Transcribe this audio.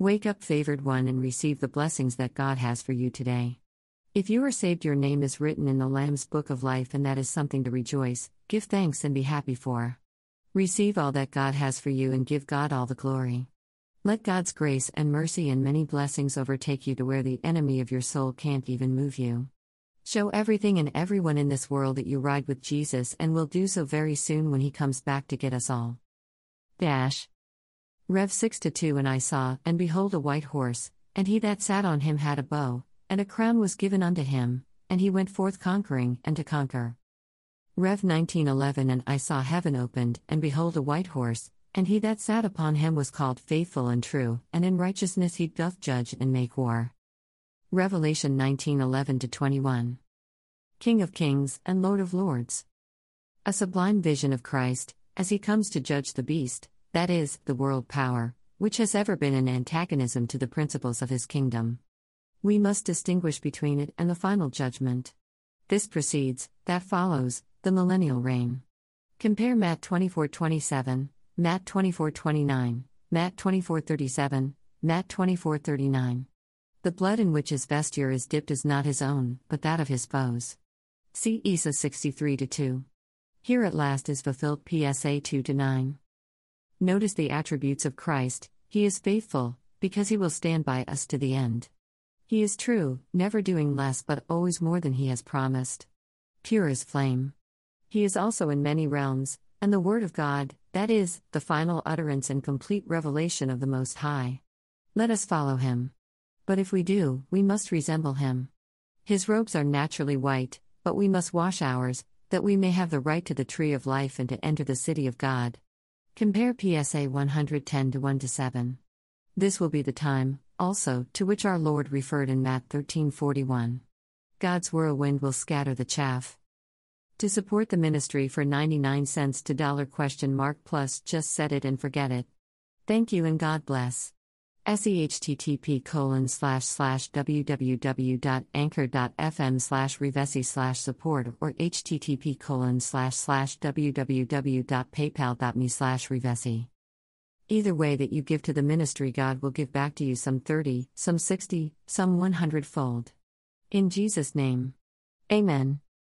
Wake up, favored one, and receive the blessings that God has for you today. If you are saved, your name is written in the Lamb's book of life, and that is something to rejoice, give thanks, and be happy for. Receive all that God has for you and give God all the glory. Let God's grace and mercy and many blessings overtake you to where the enemy of your soul can't even move you. Show everything and everyone in this world that you ride with Jesus and will do so very soon when he comes back to get us all. Dash. Rev 6 to 2 And I saw, and behold, a white horse, and he that sat on him had a bow, and a crown was given unto him, and he went forth conquering and to conquer. Rev 19:11 And I saw heaven opened, and behold, a white horse, and he that sat upon him was called faithful and true, and in righteousness he doth judge and make war. Revelation 19:11 21. King of kings and Lord of lords. A sublime vision of Christ as he comes to judge the beast, that is, the world power, which has ever been an antagonism to the principles of his kingdom. We must distinguish between it and the final judgment. This precedes, that follows, the millennial reign. Compare Matt 24:27, Matt 24:29, Matt 24:37, Matt 24:39. The blood in which his vesture is dipped is not his own, but that of his foes. See Isa 63 2. Here at last is fulfilled PSA 2 9. Notice the attributes of Christ He is faithful, because He will stand by us to the end. He is true, never doing less but always more than He has promised. Pure as flame. He is also in many realms, and the Word of God, that is, the final utterance and complete revelation of the Most High. Let us follow Him. But if we do, we must resemble Him. His robes are naturally white, but we must wash ours, that we may have the right to the tree of life and to enter the city of God. Compare PSA 110 to 1 to 7. This will be the time, also, to which our Lord referred in Matt 13:41. God's whirlwind will scatter the chaff. To support the ministry for 99 cents to dollar question mark plus just set it and forget it. Thank you and God bless. SEHTTP colon slash slash www.anchor.fm slash revesi slash support or http colon slash slash www.paypal.me slash revesi. Either way that you give to the ministry, God will give back to you some 30, some 60, some 100 fold. In Jesus' name. Amen.